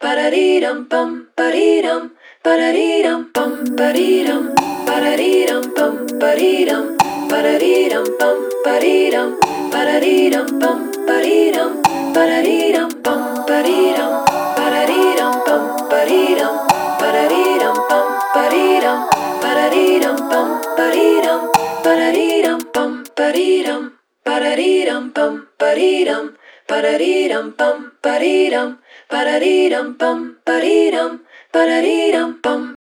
Ba-da-dee-dum-bum, ba-dee-dum pam, pareeram, parareeram, pam, pareeram, parareeram, pam, pareeram, parareeram, pam, pareeram, parareeram, pam, pareeram, parareeram, pam, pareeram, parareeram, pam, pareeram, parareeram, pam, pareeram, parareeram, pam, pareeram, parareeram, pam, pareeram, parareeram, pam, pareeram, parareeram, pam, pareeram, parareeram, Ba-da-dee-dum-bum.